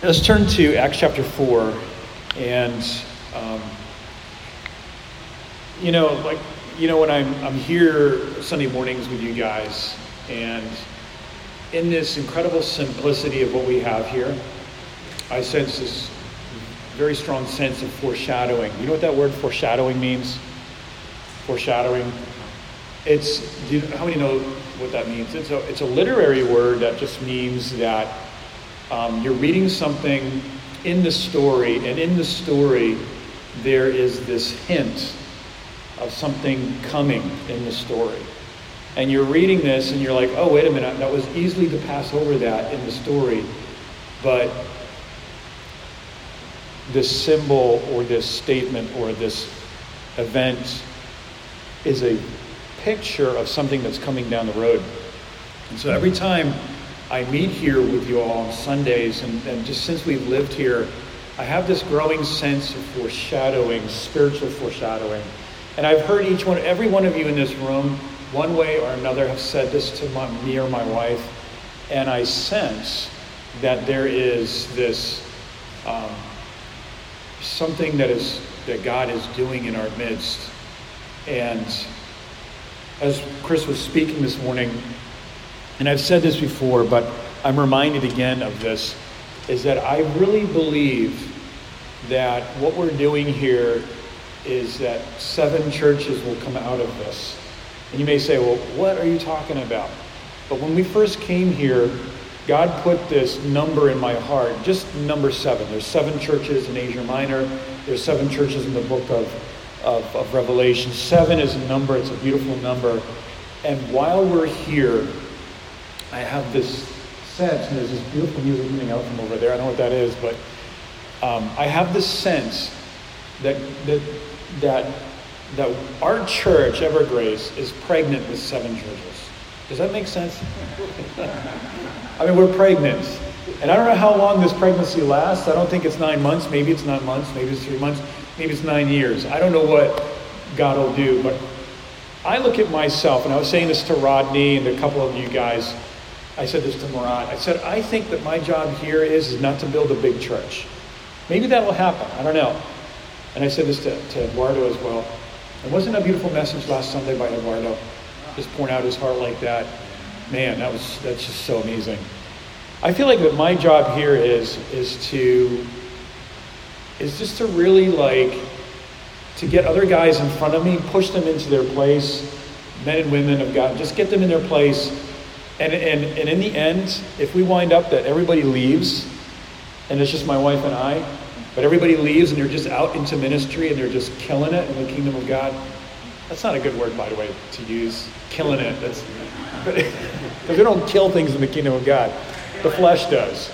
Let's turn to Acts chapter 4. And, um, you know, like, you know, when I'm, I'm here Sunday mornings with you guys, and in this incredible simplicity of what we have here, I sense this very strong sense of foreshadowing. You know what that word foreshadowing means? Foreshadowing. It's, you, how many know what that means? It's a, it's a literary word that just means that um, you're reading something in the story, and in the story, there is this hint of something coming in the story. And you're reading this, and you're like, oh, wait a minute, that was easily to pass over that in the story. But this symbol, or this statement, or this event is a picture of something that's coming down the road. And so every time I meet here with you all on Sundays, and, and just since we've lived here, I have this growing sense of foreshadowing, spiritual foreshadowing. And I've heard each one, every one of you in this room, one way or another, have said this to my, me or my wife. And I sense that there is this um, something that is that God is doing in our midst. And as Chris was speaking this morning, and I've said this before, but I'm reminded again of this, is that I really believe that what we're doing here is that seven churches will come out of this. And you may say, well, what are you talking about? But when we first came here, God put this number in my heart, just number seven. There's seven churches in Asia Minor. There's seven churches in the book of, of, of Revelation. Seven is a number, it's a beautiful number. And while we're here, I have this sense, and there's this beautiful music coming out from over there. I don't know what that is, but um, I have this sense that that that that our church, Evergrace, is pregnant with seven churches. Does that make sense? I mean, we're pregnant. And I don't know how long this pregnancy lasts. I don't think it's nine months. Maybe it's nine months. Maybe it's three months. Maybe it's nine years. I don't know what God will do. But I look at myself, and I was saying this to Rodney and a couple of you guys. I said this to Murat. I said, I think that my job here is, is not to build a big church. Maybe that will happen. I don't know. And I said this to, to Eduardo as well. And wasn't a beautiful message last Sunday by Eduardo? Just pouring out his heart like that. Man, that was that's just so amazing. I feel like that my job here is is to is just to really like to get other guys in front of me, push them into their place, men and women of God, just get them in their place and, and, and in the end, if we wind up that everybody leaves, and it's just my wife and I, but everybody leaves and they're just out into ministry and they're just killing it in the kingdom of God, that's not a good word, by the way, to use. Killing it. That's because they don't kill things in the kingdom of God. The flesh does.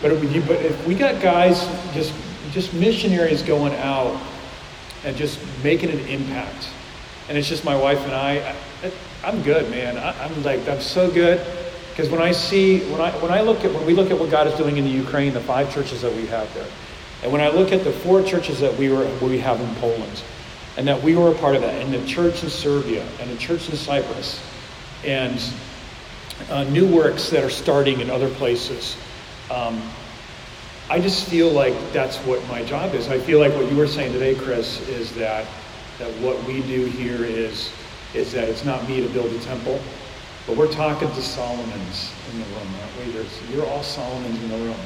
But if, but if we got guys just just missionaries going out and just making an impact, and it's just my wife and I, I'm good, man. I, am like, I'm so good. Because when I see, when I, when I look at, when we look at what God is doing in the Ukraine, the five churches that we have there, and when I look at the four churches that we were, we have in Poland, and that we were a part of that, and the church in Serbia, and the church in Cyprus, and uh, new works that are starting in other places, um, I just feel like that's what my job is. I feel like what you were saying today, Chris, is that that what we do here is is that it's not me to build a temple, but we're talking to Solomon's in the room, aren't we? There's, you're all Solomon's in the room,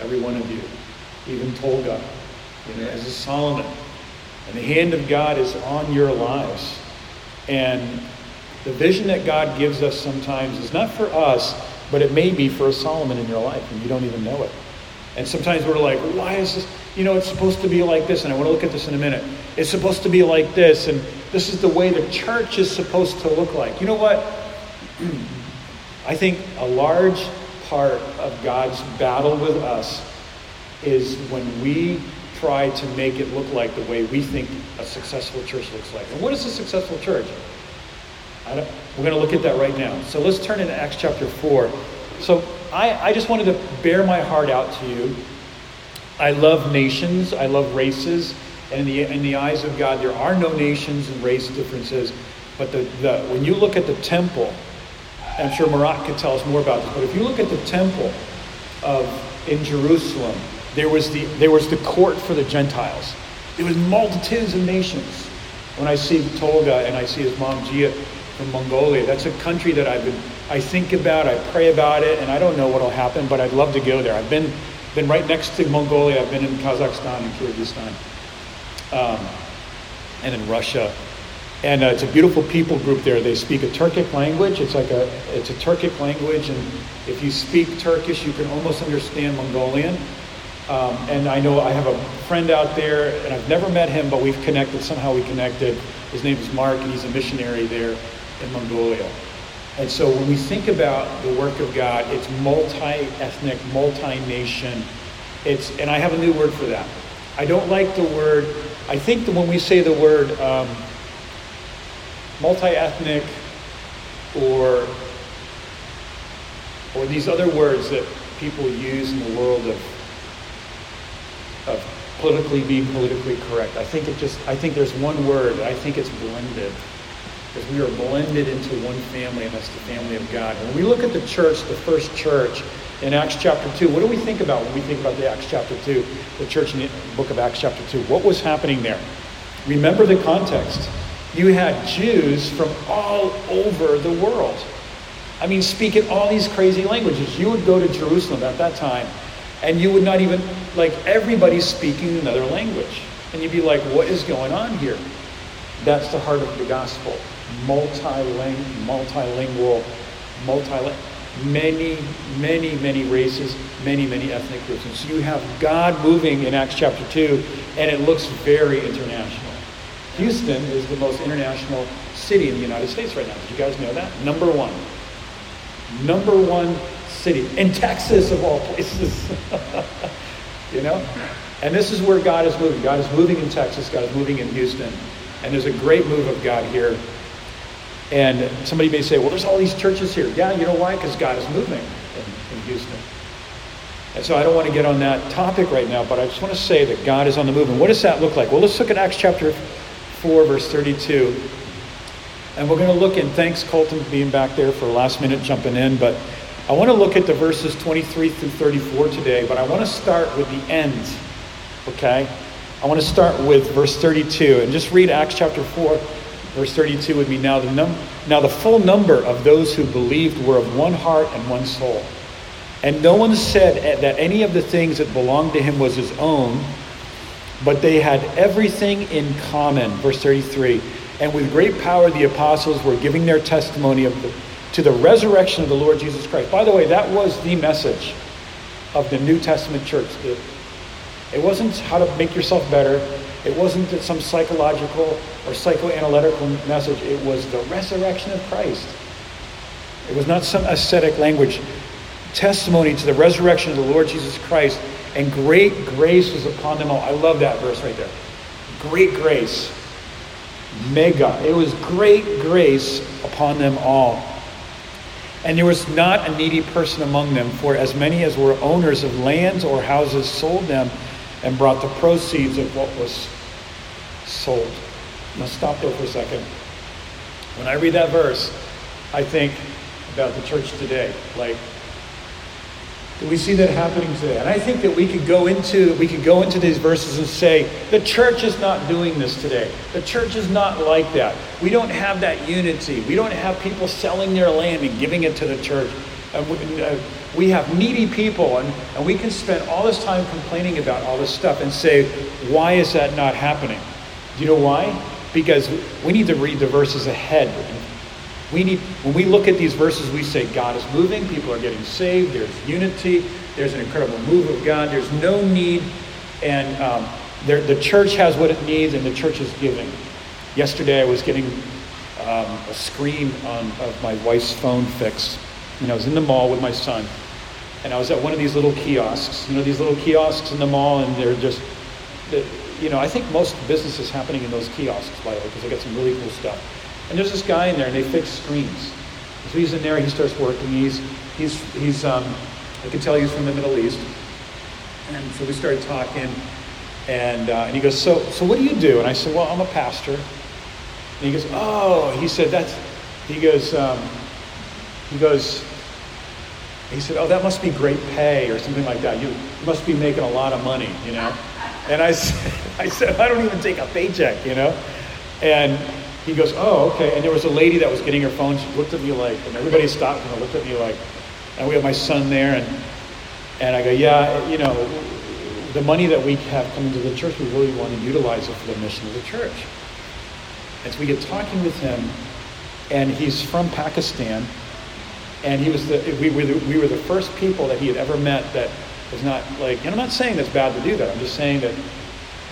every one of you. Even Tolga, you know, as a Solomon. And the hand of God is on your lives. And the vision that God gives us sometimes is not for us, but it may be for a Solomon in your life, and you don't even know it. And sometimes we're like, why is this? You know, it's supposed to be like this, and I want to look at this in a minute. It's supposed to be like this, and this is the way the church is supposed to look like. You know what? I think a large part of God's battle with us is when we try to make it look like the way we think a successful church looks like. And what is a successful church? we're going to look at that right now. So let's turn into Acts chapter 4. So I, I just wanted to bare my heart out to you. I love nations, I love races. And in the, in the eyes of God, there are no nations and race differences. But the, the, when you look at the temple, I'm sure Marat could tell us more about this, but if you look at the temple of in Jerusalem, there was the, there was the court for the Gentiles. There was multitudes of nations. When I see Tolga and I see his mom Gia from Mongolia, that's a country that I've been, I think about, I pray about it, and I don't know what'll happen, but I'd love to go there. I've been, been right next to Mongolia. I've been in Kazakhstan and Kyrgyzstan, um, and in Russia. And uh, it's a beautiful people group there. They speak a Turkic language. It's like a it's a Turkic language, and if you speak Turkish, you can almost understand Mongolian. Um, and I know I have a friend out there, and I've never met him, but we've connected. Somehow we connected. His name is Mark, and he's a missionary there in Mongolia. And so when we think about the work of God, it's multi-ethnic, multi-nation. It's, and I have a new word for that. I don't like the word. I think that when we say the word um, multi-ethnic, or or these other words that people use in the world of of politically being politically correct. I think it just I think there's one word, I think it's blended. Because we are blended into one family, and that's the family of God. When we look at the church, the first church in Acts chapter 2, what do we think about when we think about the Acts chapter 2, the church in the book of Acts chapter 2? What was happening there? Remember the context. You had Jews from all over the world. I mean, speaking all these crazy languages. You would go to Jerusalem at that time, and you would not even, like, everybody's speaking another language. And you'd be like, what is going on here? That's the heart of the gospel. Multiling, multilingual, multi many, many, many races, many, many ethnic groups. And so you have God moving in Acts chapter 2, and it looks very international. Houston is the most international city in the United States right now. Did you guys know that? Number one. Number one city. In Texas, of all places. you know? And this is where God is moving. God is moving in Texas. God is moving in Houston. And there's a great move of God here. And somebody may say, well, there's all these churches here. Yeah, you know why? Because God is moving in, in Houston. And so I don't want to get on that topic right now, but I just want to say that God is on the move. And what does that look like? Well, let's look at Acts chapter 4, verse 32. And we're going to look in, thanks Colton for being back there for last minute jumping in, but I want to look at the verses 23 through 34 today, but I want to start with the end, okay? I want to start with verse 32 and just read Acts chapter 4, verse 32 would be Now the, num- now the full number of those who believed were of one heart and one soul. And no one said that any of the things that belonged to him was his own, but they had everything in common. Verse 33. And with great power the apostles were giving their testimony of the to the resurrection of the Lord Jesus Christ. By the way, that was the message of the New Testament church. It, it wasn't how to make yourself better. It wasn't some psychological or psychoanalytical message. It was the resurrection of Christ. It was not some ascetic language. Testimony to the resurrection of the Lord Jesus Christ, and great grace was upon them all. I love that verse right there. Great grace. Mega. It was great grace upon them all. And there was not a needy person among them, for as many as were owners of lands or houses sold them and brought the proceeds of what was sold. Now stop there for a second. When I read that verse, I think about the church today. Like, do we see that happening today? And I think that we could go into we could go into these verses and say the church is not doing this today. The church is not like that. We don't have that unity. We don't have people selling their land and giving it to the church. We, uh, we have needy people, and, and we can spend all this time complaining about all this stuff and say, why is that not happening? Do you know why? Because we need to read the verses ahead. We need, when we look at these verses, we say God is moving, people are getting saved, there's unity, there's an incredible move of God, there's no need, and um, there, the church has what it needs, and the church is giving. Yesterday, I was getting um, a screen on, of my wife's phone fixed, and I was in the mall with my son, and I was at one of these little kiosks, you know, these little kiosks in the mall, and they're just, you know, I think most business is happening in those kiosks, by the way, because they got some really cool stuff. And there's this guy in there, and they fix screens. So he's in there, he starts working. He's, he's, he's um, I can tell he's from the Middle East. And so we started talking, and, uh, and he goes, so, so what do you do? And I said, well, I'm a pastor. And he goes, oh, he said, that's, he goes, um, he goes, He said, Oh, that must be great pay or something like that. You must be making a lot of money, you know? And I said, I said, I don't even take a paycheck, you know? And he goes, Oh, okay. And there was a lady that was getting her phone. She looked at me like, and everybody stopped and looked at me like, and we have my son there. And, and I go, Yeah, you know, the money that we have coming to the church, we really want to utilize it for the mission of the church. And so we get talking with him, and he's from Pakistan, and he was the we were the, we were the first people that he had ever met that was not like. And I'm not saying that's bad to do that. I'm just saying that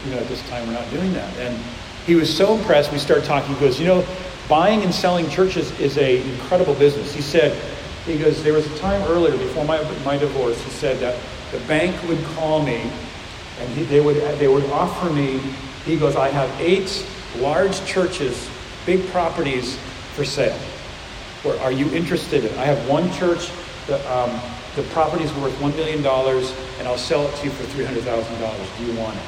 you know at this time we're not doing that. And he was so impressed. We started talking. He goes, you know, buying and selling churches is a incredible business. He said, he goes, there was a time earlier before my my divorce. He said that the bank would call me and he, they would they would offer me. He goes, I have eight large churches, big properties for sale. Or are you interested in? I have one church. The, um, the property is worth $1 million and I'll sell it to you for $300,000. Do you want it?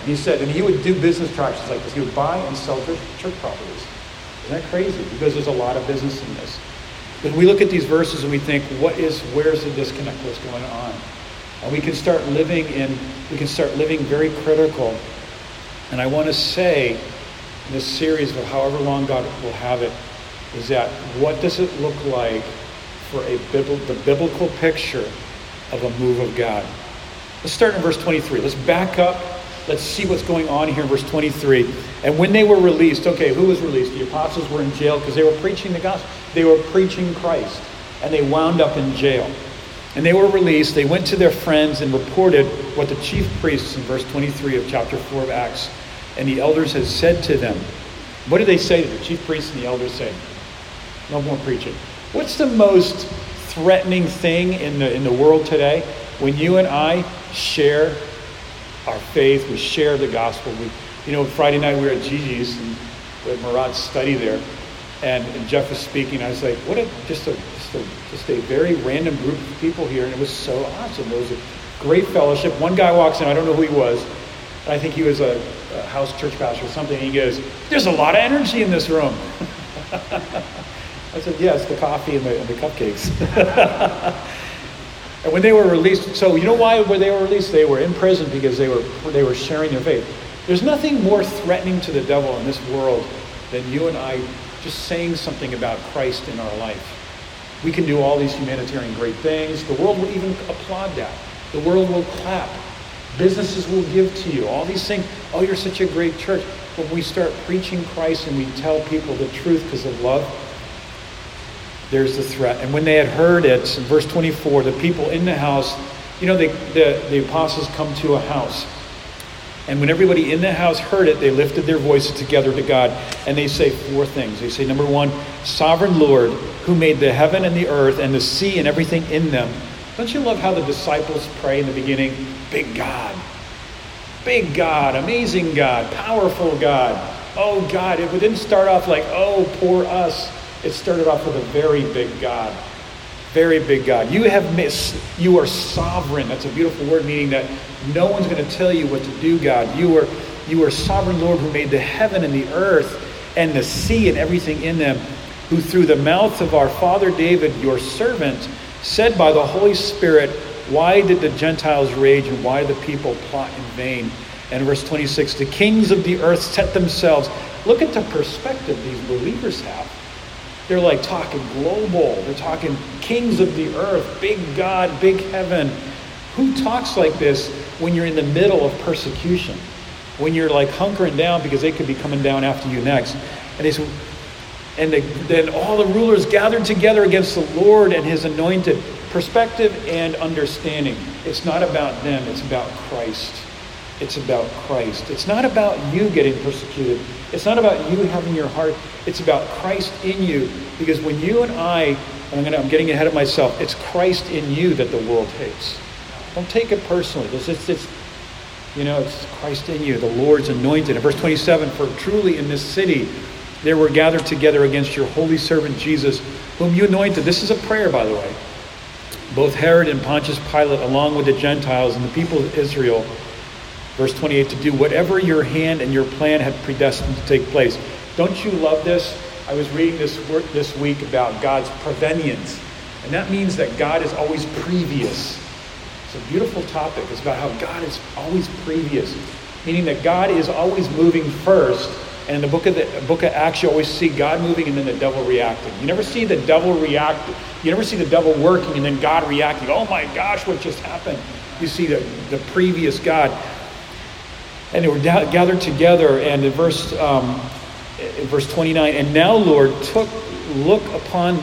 And he said, and he would do business transactions like this. He would buy and sell church properties. Isn't that crazy? Because there's a lot of business in this. But we look at these verses and we think, what is, where's the disconnect? What's going on? And we can start living in, we can start living very critical. And I want to say in this series of however long God will have it, is that what does it look like for a the biblical picture of a move of God? Let's start in verse 23. Let's back up. Let's see what's going on here in verse 23. And when they were released, okay, who was released? The apostles were in jail because they were preaching the gospel. They were preaching Christ. And they wound up in jail. And they were released. They went to their friends and reported what the chief priests in verse 23 of chapter 4 of Acts and the elders had said to them. What did they say to the chief priests and the elders say? No more preaching. What's the most threatening thing in the, in the world today? When you and I share our faith, we share the gospel. We, you know, Friday night we were at Gigi's and we had Murad's study there, and, and Jeff was speaking. I was like, what a just a just a just a very random group of people here, and it was so awesome. It was a great fellowship. One guy walks in, I don't know who he was, and I think he was a, a house church pastor or something. And he goes, "There's a lot of energy in this room." I said, "Yes, the coffee and the, and the cupcakes." and when they were released, so you know why were they were released? They were in prison because they were they were sharing their faith. There's nothing more threatening to the devil in this world than you and I just saying something about Christ in our life. We can do all these humanitarian great things. The world will even applaud that. The world will clap. Businesses will give to you. All these things. Oh, you're such a great church. When we start preaching Christ and we tell people the truth because of love, there's the threat. And when they had heard it, in verse 24, the people in the house, you know, they, the, the apostles come to a house. And when everybody in the house heard it, they lifted their voices together to God. And they say four things. They say, number one, Sovereign Lord, who made the heaven and the earth and the sea and everything in them. Don't you love how the disciples pray in the beginning? Big God. Big God, amazing God, powerful God. Oh God, if it didn't start off like, oh, poor us. It started off with a very big God. Very big God. You have missed, you are sovereign. That's a beautiful word, meaning that no one's going to tell you what to do, God. You are you are sovereign Lord who made the heaven and the earth and the sea and everything in them, who through the mouth of our father David, your servant, said by the Holy Spirit, Why did the Gentiles rage and why the people plot in vain? And verse 26 The kings of the earth set themselves. Look at the perspective these believers have. They're like talking global. They're talking kings of the earth, big God, big heaven. Who talks like this when you're in the middle of persecution? When you're like hunkering down because they could be coming down after you next. And they said, and they, then all the rulers gathered together against the Lord and his anointed. Perspective and understanding. It's not about them, it's about Christ. It's about Christ. It's not about you getting persecuted. It's not about you having your heart. It's about Christ in you. Because when you and I, I'm, gonna, I'm getting ahead of myself, it's Christ in you that the world hates. Don't take it personally. It's, it's, it's, you know, it's Christ in you, the Lord's anointed. In verse 27, for truly in this city there were gathered together against your holy servant Jesus, whom you anointed. This is a prayer, by the way. Both Herod and Pontius Pilate, along with the Gentiles and the people of Israel, verse 28, to do whatever your hand and your plan had predestined to take place. Don't you love this? I was reading this work this week about God's prevenient. And that means that God is always previous. It's a beautiful topic. It's about how God is always previous, meaning that God is always moving first. And in the book of the book of Acts, you always see God moving and then the devil reacting. You never see the devil react. You never see the devil working and then God reacting. Oh my gosh, what just happened? You see the, the previous God. And they were gathered together, and in verse um, in verse 29, and now, Lord, took look upon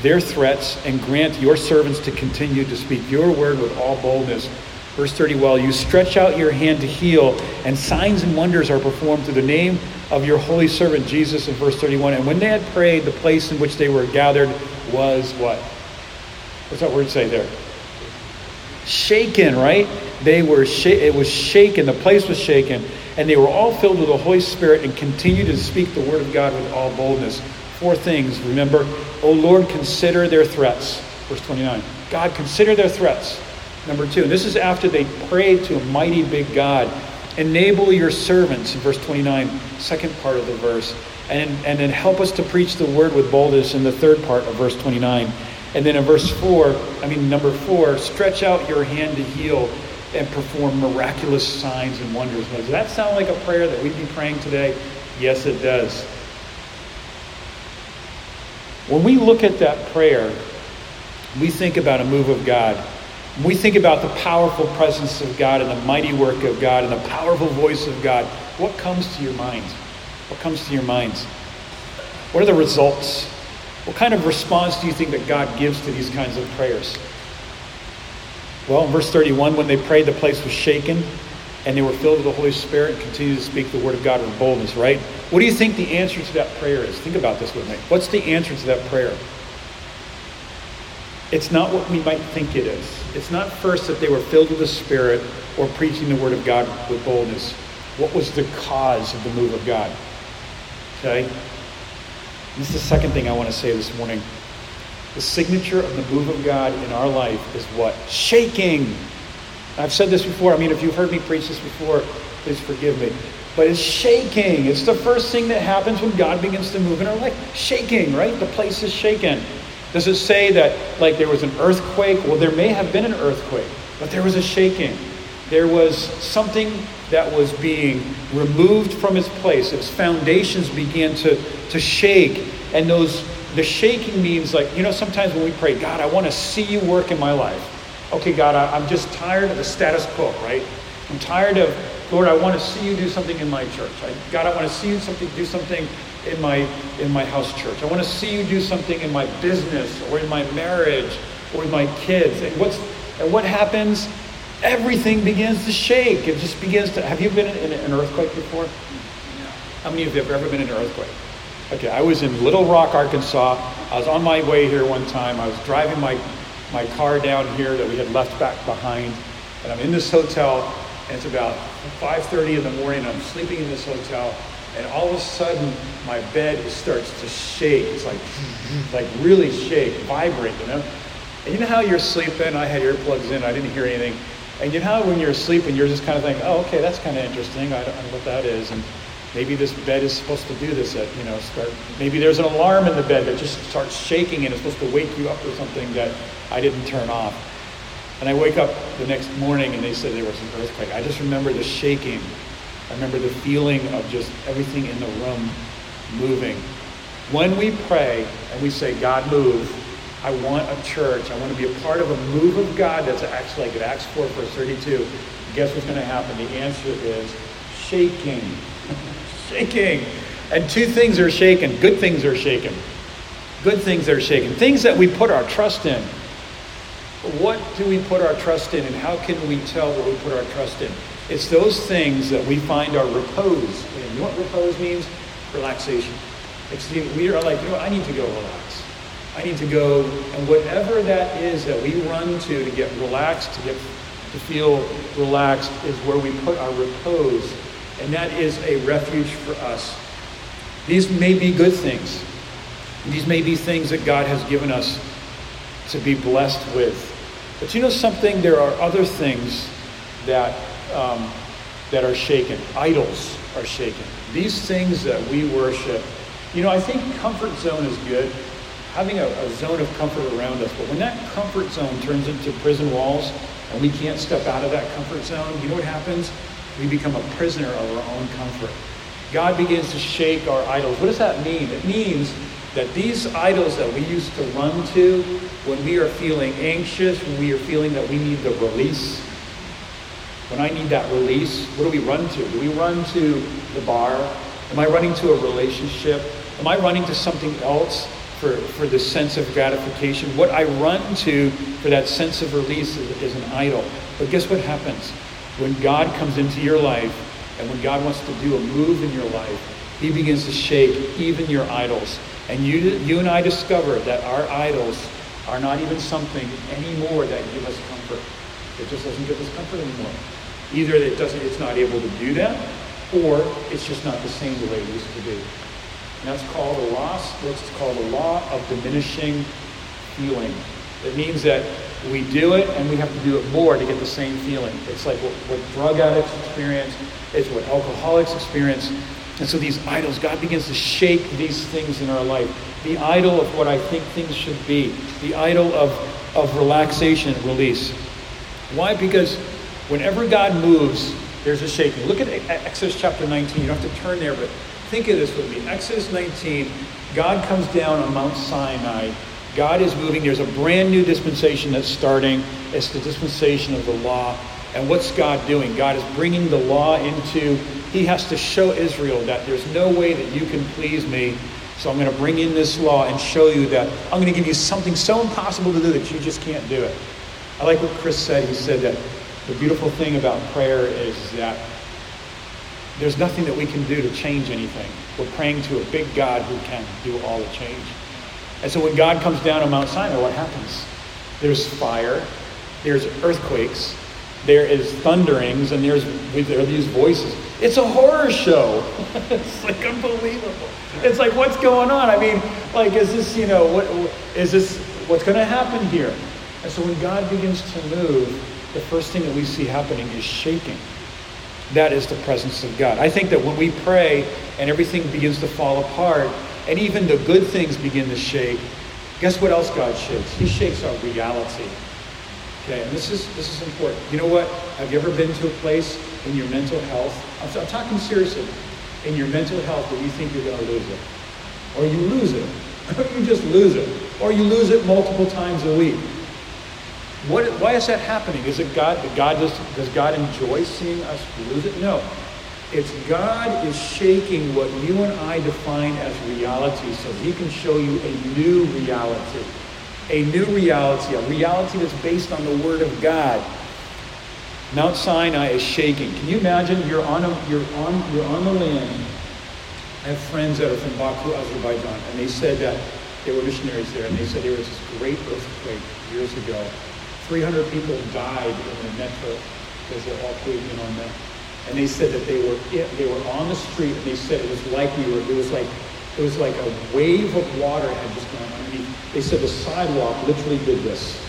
their threats and grant your servants to continue to speak your word with all boldness. Verse 30, while you stretch out your hand to heal, and signs and wonders are performed through the name of your holy servant Jesus in verse 31. And when they had prayed, the place in which they were gathered was what? What's that word say there? Shaken, right? They were sh- it was shaken, the place was shaken, and they were all filled with the Holy Spirit and continued to speak the word of God with all boldness. Four things, remember. O Lord, consider their threats. Verse 29. God, consider their threats. Number two, and this is after they prayed to a mighty big God. Enable your servants, in verse 29, second part of the verse. And, and then help us to preach the word with boldness in the third part of verse 29. And then in verse 4, I mean, number 4, stretch out your hand to heal and perform miraculous signs and wonders. Now, does that sound like a prayer that we'd be praying today? Yes, it does. When we look at that prayer, we think about a move of God. We think about the powerful presence of God and the mighty work of God and the powerful voice of God. What comes to your mind? What comes to your minds? What are the results? What kind of response do you think that God gives to these kinds of prayers? Well, in verse 31, when they prayed, the place was shaken and they were filled with the Holy Spirit and continued to speak the word of God with boldness, right? What do you think the answer to that prayer is? Think about this with me. What's the answer to that prayer? It's not what we might think it is. It's not first that they were filled with the Spirit or preaching the word of God with boldness. What was the cause of the move of God? Okay? This is the second thing I want to say this morning. The signature of the move of God in our life is what? Shaking. I've said this before. I mean, if you've heard me preach this before, please forgive me. But it's shaking. It's the first thing that happens when God begins to move in our life. Shaking, right? The place is shaken. Does it say that, like, there was an earthquake? Well, there may have been an earthquake, but there was a shaking. There was something that was being removed from its place. Its foundations began to, to shake. And those the shaking means like, you know, sometimes when we pray, God, I want to see you work in my life. Okay, God, I, I'm just tired of the status quo, right? I'm tired of, Lord, I want to see you do something in my church. I, God, I want to see you something, do something in my in my house church. I want to see you do something in my business or in my marriage or in my kids. And what's and what happens? Everything begins to shake. It just begins to. Have you been in an earthquake before? How many of you have ever been in an earthquake? Okay, I was in Little Rock, Arkansas. I was on my way here one time. I was driving my, my car down here that we had left back behind. And I'm in this hotel, and it's about 5.30 in the morning. I'm sleeping in this hotel, and all of a sudden, my bed starts to shake. It's like, like really shake, vibrate, you know? And you know how you're sleeping? I had earplugs in. I didn't hear anything. And you know how when you're sleeping, you're just kind of thinking, oh, okay, that's kind of interesting. I don't know what that is. And Maybe this bed is supposed to do this at, you know, start. Maybe there's an alarm in the bed that just starts shaking and it's supposed to wake you up or something that I didn't turn off. And I wake up the next morning and they said there was an earthquake. I just remember the shaking. I remember the feeling of just everything in the room moving. When we pray and we say, God, move, I want a church. I want to be a part of a move of God that's actually like Acts 4, verse 32. Guess what's going to happen? The answer is shaking shaking. And two things are shaken. Good things are shaken. Good things are shaken. Things that we put our trust in. What do we put our trust in, and how can we tell what we put our trust in? It's those things that we find our repose in. You know what repose means? Relaxation. It's the, we are like, you know, I need to go relax. I need to go, and whatever that is that we run to to get relaxed, to get to feel relaxed, is where we put our repose and that is a refuge for us. These may be good things. These may be things that God has given us to be blessed with. But you know something? There are other things that, um, that are shaken. Idols are shaken. These things that we worship. You know, I think comfort zone is good. having a, a zone of comfort around us. But when that comfort zone turns into prison walls and we can't step out of that comfort zone, you know what happens? We become a prisoner of our own comfort. God begins to shake our idols. What does that mean? It means that these idols that we used to run to when we are feeling anxious, when we are feeling that we need the release, when I need that release, what do we run to? Do we run to the bar? Am I running to a relationship? Am I running to something else for, for the sense of gratification? What I run to for that sense of release is, is an idol. But guess what happens? When God comes into your life and when God wants to do a move in your life, He begins to shake even your idols. And you, you and I discover that our idols are not even something anymore that give us comfort. It just doesn't give us comfort anymore. Either it doesn't, it's not able to do that, or it's just not the same the way it used to be. And that's called a loss. What's called a law of diminishing feeling. It means that we do it and we have to do it more to get the same feeling. It's like what, what drug addicts experience, it's what alcoholics experience. And so these idols, God begins to shake these things in our life. The idol of what I think things should be, the idol of, of relaxation and release. Why? Because whenever God moves, there's a shaking. Look at Exodus chapter 19. You don't have to turn there, but think of this with me. Exodus 19, God comes down on Mount Sinai. God is moving. There's a brand new dispensation that's starting. It's the dispensation of the law. And what's God doing? God is bringing the law into, He has to show Israel that there's no way that you can please me. So I'm going to bring in this law and show you that I'm going to give you something so impossible to do that you just can't do it. I like what Chris said. He said that the beautiful thing about prayer is that there's nothing that we can do to change anything. We're praying to a big God who can do all the change. And so when God comes down on Mount Sinai, what happens? There's fire, there's earthquakes, there is thunderings, and there's there are these voices. It's a horror show. it's like unbelievable. It's like what's going on? I mean, like is this you know what is this what's going to happen here? And so when God begins to move, the first thing that we see happening is shaking. That is the presence of God. I think that when we pray and everything begins to fall apart, and even the good things begin to shake, guess what else God shakes? He shakes our reality. Okay, and this is this is important. You know what? Have you ever been to a place in your mental health? I'm, I'm talking seriously. In your mental health, where you think you're going to lose it, or you lose it, or you just lose it, or you lose it multiple times a week. What, why is that happening? Is it God? God does, does God enjoy seeing us lose it? No. It's God is shaking what you and I define as reality so he can show you a new reality. A new reality, a reality that's based on the Word of God. Mount Sinai is shaking. Can you imagine you're on, a, you're on, you're on the land. I have friends that are from Baku, Azerbaijan, and they said that they were missionaries there, and they said there was this great earthquake years ago 300 people died in the metro because they're all caving on them. And they said that they were they were on the street and they said it was like we were it was like it was like a wave of water had just gone underneath. They said the sidewalk literally did this.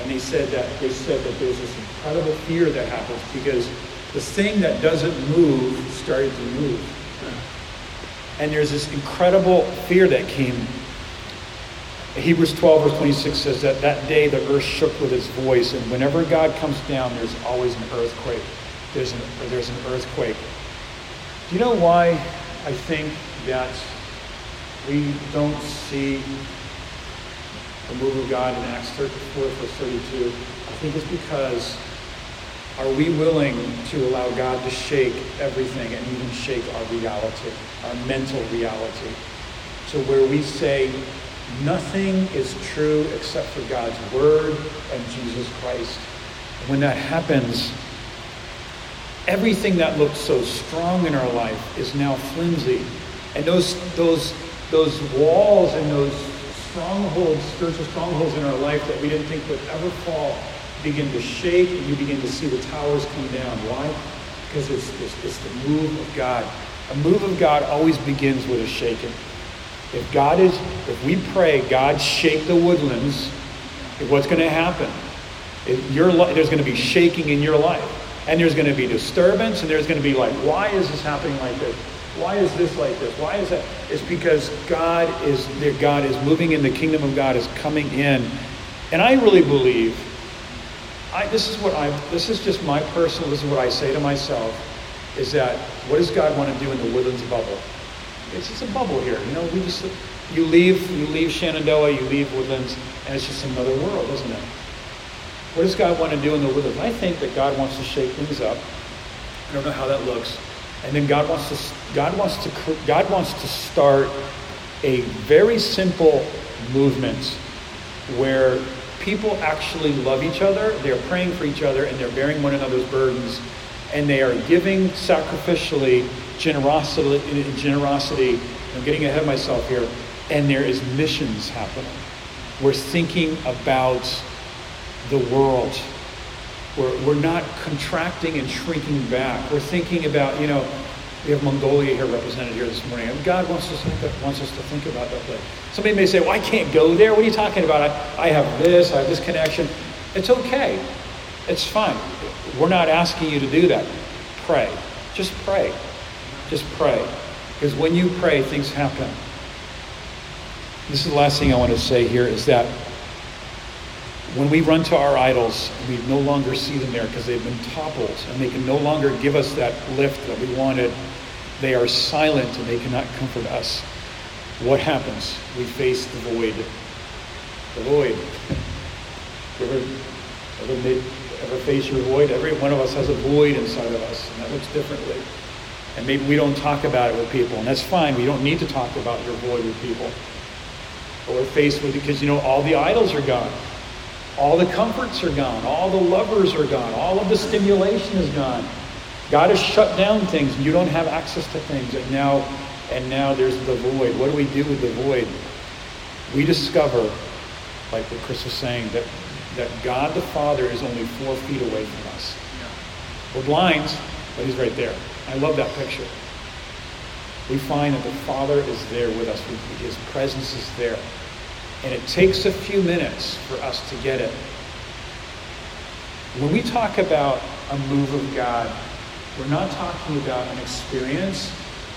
And they said that they said that there was this incredible fear that happens because the thing that doesn't move started to move. And there's this incredible fear that came Hebrews 12, verse 26 says that that day the earth shook with his voice, and whenever God comes down, there's always an earthquake. There's an, there's an earthquake. Do you know why I think that we don't see the move of God in Acts 34, verse 32? I think it's because are we willing to allow God to shake everything and even shake our reality, our mental reality? So where we say, Nothing is true except for God's Word and Jesus Christ. when that happens, everything that looked so strong in our life is now flimsy. And those, those, those walls and those strongholds, spiritual strongholds in our life that we didn't think would ever fall, begin to shake and you begin to see the towers come down. Why? Because it's, it's, it's the move of God. A move of God always begins with a shaking. If God is, if we pray, God shake the woodlands, what's going to happen? Your, there's going to be shaking in your life. And there's going to be disturbance, and there's going to be like, why is this happening like this? Why is this like this? Why is that? It's because God is God is moving in the kingdom of God is coming in. And I really believe I, this is what I this is just my personal this is what I say to myself is that what does God want to do in the woodlands bubble? It's just a bubble here. You know, we just you leave you leave Shenandoah, you leave woodlands, and it's just another world, isn't it? What does God want to do in the woodlands? I think that God wants to shake things up. I don't know how that looks. And then God wants to God wants to God wants to start a very simple movement where people actually love each other, they're praying for each other, and they're bearing one another's burdens, and they are giving sacrificially, generosity, generosity. I'm getting ahead of myself here, and there is missions happening. We're thinking about the world. We're, we're not contracting and shrinking back. We're thinking about, you know, we have Mongolia here represented here this morning. God wants us, to, wants us to think about that place. Somebody may say, well, I can't go there. What are you talking about? I, I have this, I have this connection. It's okay. It's fine. We're not asking you to do that. Pray. Just pray. Just pray. Because when you pray, things happen. This is the last thing I want to say here is that when we run to our idols, we no longer see them there because they've been toppled and they can no longer give us that lift that we wanted. They are silent and they cannot comfort us. What happens? We face the void. The void. ever, ever, made, ever face your void? Every one of us has a void inside of us, and that looks differently. And maybe we don't talk about it with people, and that's fine. We don't need to talk about your void with people. But we're faced with it because, you know, all the idols are gone. All the comforts are gone. All the lovers are gone. All of the stimulation is gone. God has shut down things, and you don't have access to things. And now, and now there's the void. What do we do with the void? We discover, like what Chris was saying, that, that God the Father is only four feet away from us. We're blind, but he's right there. I love that picture. We find that the Father is there with us. His presence is there. And it takes a few minutes for us to get it. When we talk about a move of God, we're not talking about an experience.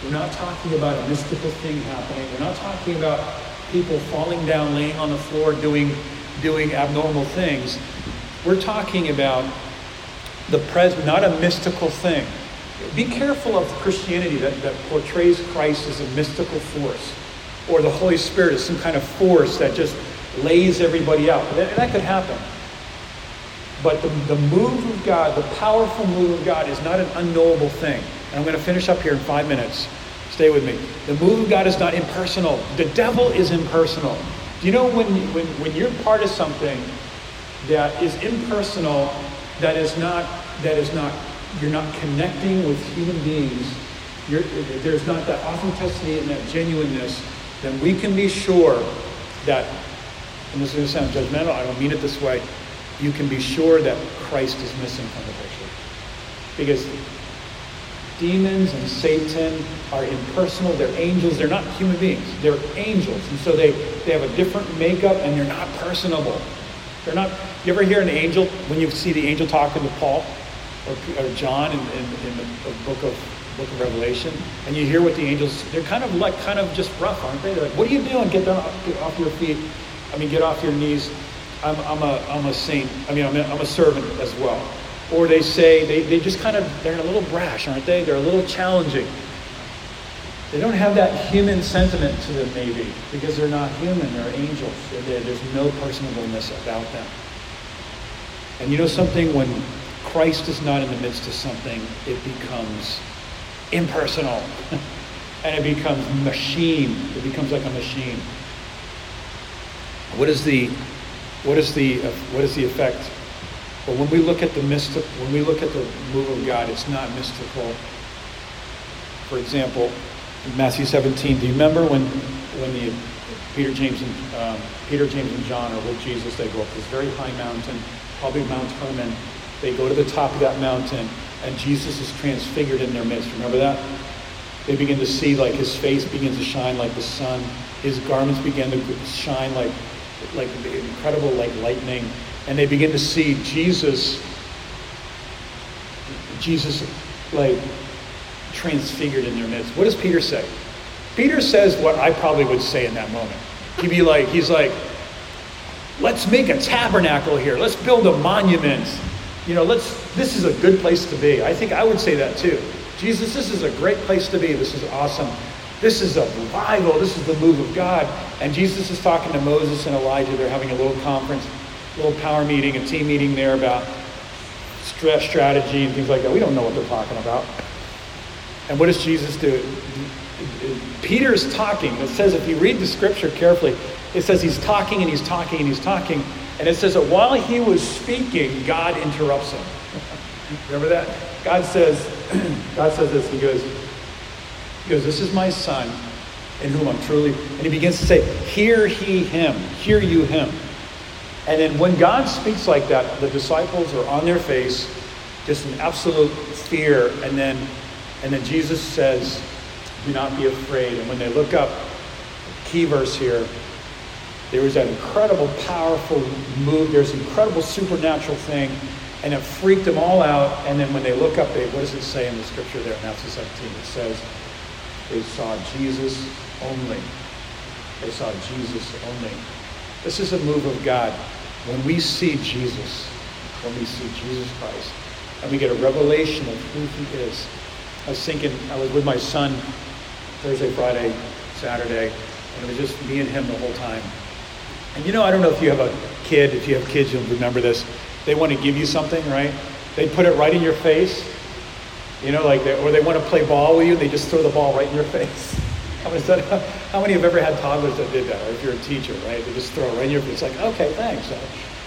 We're not talking about a mystical thing happening. We're not talking about people falling down, laying on the floor, doing, doing abnormal things. We're talking about the pres not a mystical thing. Be careful of Christianity that, that portrays Christ as a mystical force or the Holy Spirit is some kind of force that just lays everybody out. And that, could happen. But the, the move of God, the powerful move of God, is not an unknowable thing. And I'm going to finish up here in five minutes. Stay with me. The move of God is not impersonal. The devil is impersonal. Do you know when, when, when you're part of something that is impersonal, that is not, that is not, you're not connecting with human beings, there's not that authenticity and that genuineness, then we can be sure that, and this is going to sound judgmental, I don't mean it this way, you can be sure that Christ is missing from the picture. Because demons and Satan are impersonal, they're angels, they're not human beings, they're angels. And so they, they have a different makeup and they're not personable. They're not, you ever hear an angel, when you see the angel talking to Paul or, or John in, in, in the book of book of Revelation, and you hear what the angels, they're kind of like, kind of just rough, aren't they? They're like, what are you doing? Get down, get off your feet. I mean, get off your knees. I'm, I'm, a, I'm a saint. I mean, I'm a, I'm a servant as well. Or they say, they, they just kind of, they're a little brash, aren't they? They're a little challenging. They don't have that human sentiment to them, maybe, because they're not human. They're angels. They're, there's no personableness about them. And you know something? When Christ is not in the midst of something, it becomes impersonal. and it becomes machine. It becomes like a machine. What is the what is the what is the effect? Well, when we look at the mystic, when we look at the move of God, it's not mystical. For example, Matthew 17. Do you remember when when the Peter, James, and um, Peter, James, and John are with Jesus? They go up this very high mountain, probably Mount Hermon. They go to the top of that mountain, and Jesus is transfigured in their midst. Remember that? They begin to see like his face begins to shine like the sun. His garments begin to shine like like incredible like lightning. And they begin to see Jesus Jesus like transfigured in their midst. What does Peter say? Peter says what I probably would say in that moment. He'd be like, he's like, let's make a tabernacle here. Let's build a monument. You know, let's, this is a good place to be. I think I would say that too. Jesus, this is a great place to be. This is awesome. This is a revival. This is the move of God. And Jesus is talking to Moses and Elijah. They're having a little conference, a little power meeting, a team meeting there about stress strategy and things like that. We don't know what they're talking about. And what does Jesus do? Peter's talking. It says, if you read the scripture carefully, it says he's talking and he's talking and he's talking. And it says that while he was speaking, God interrupts him. Remember that? God says, God says this. He goes, he goes, This is my son in whom I'm truly. And he begins to say, Hear he him, hear you him. And then when God speaks like that, the disciples are on their face, just in absolute fear. And then, and then Jesus says, Do not be afraid. And when they look up, key verse here, there was that incredible, powerful move. There's an incredible supernatural thing. And it freaked them all out. And then when they look up, they, what does it say in the scripture there in Matthew 17? It says, they saw Jesus only. They saw Jesus only. This is a move of God. When we see Jesus, when we see Jesus Christ, and we get a revelation of who he is. I was thinking, I was with my son Thursday, Friday, Saturday, and it was just me and him the whole time. And you know, I don't know if you have a kid, if you have kids, you'll remember this. They want to give you something, right? They put it right in your face. You know, like, they, or they want to play ball with you, they just throw the ball right in your face. How many, how many have ever had toddlers that did that? Or if you're a teacher, right? They just throw it right in your face. It's like, okay, thanks.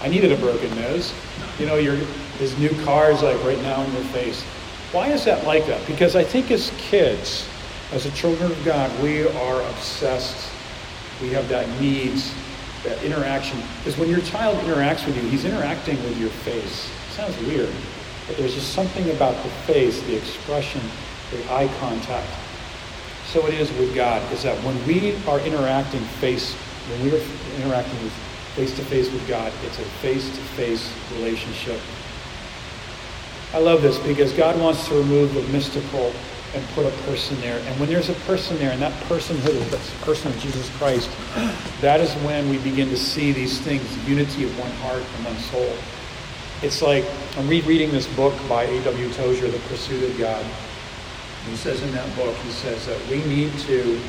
I needed a broken nose. You know, your his new car is like right now in your face. Why is that like that? Because I think as kids, as the children of God, we are obsessed. We have that needs, that interaction. Because when your child interacts with you, he's interacting with your face. It sounds weird, but there's just something about the face, the expression, the eye contact so it is with God, is that when we are interacting face, when we are interacting face to face with God, it's a face to face relationship. I love this because God wants to remove the mystical and put a person there. And when there's a person there, and that personhood is the person of Jesus Christ, that is when we begin to see these things, unity of one heart and one soul. It's like I'm rereading this book by A.W. Tozer, The Pursuit of God. He says in that book, he says that we need to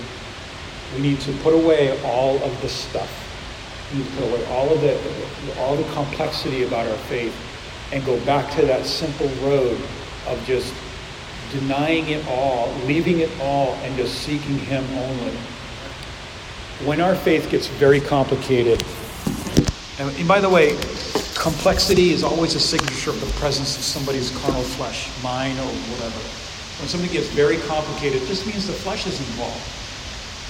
we need to put away all of the stuff. We need to put away all of the all the complexity about our faith and go back to that simple road of just denying it all, leaving it all, and just seeking Him only. When our faith gets very complicated, and by the way, complexity is always a signature of the presence of somebody's carnal flesh, mine or whatever. When something gets very complicated, it just means the flesh is involved.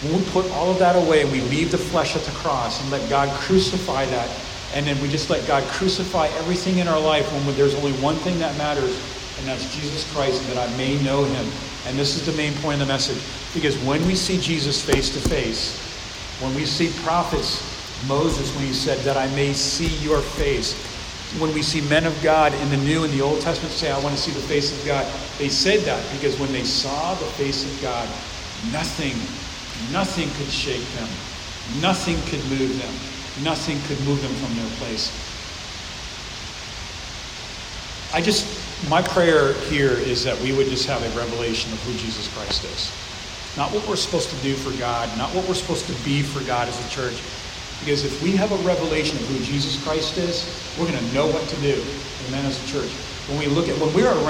When we put all of that away and we leave the flesh at the cross and let God crucify that, and then we just let God crucify everything in our life when there's only one thing that matters, and that's Jesus Christ, that I may know him. And this is the main point of the message. Because when we see Jesus face to face, when we see prophets, Moses, when he said, that I may see your face, when we see men of God in the New and the Old Testament say, I want to see the face of God, they said that because when they saw the face of God, nothing, nothing could shake them. Nothing could move them. Nothing could move them from their place. I just, my prayer here is that we would just have a revelation of who Jesus Christ is. Not what we're supposed to do for God, not what we're supposed to be for God as a church, because if we have a revelation of who Jesus Christ is, we're going to know what to do. Amen, as a church. When we look at, when we're around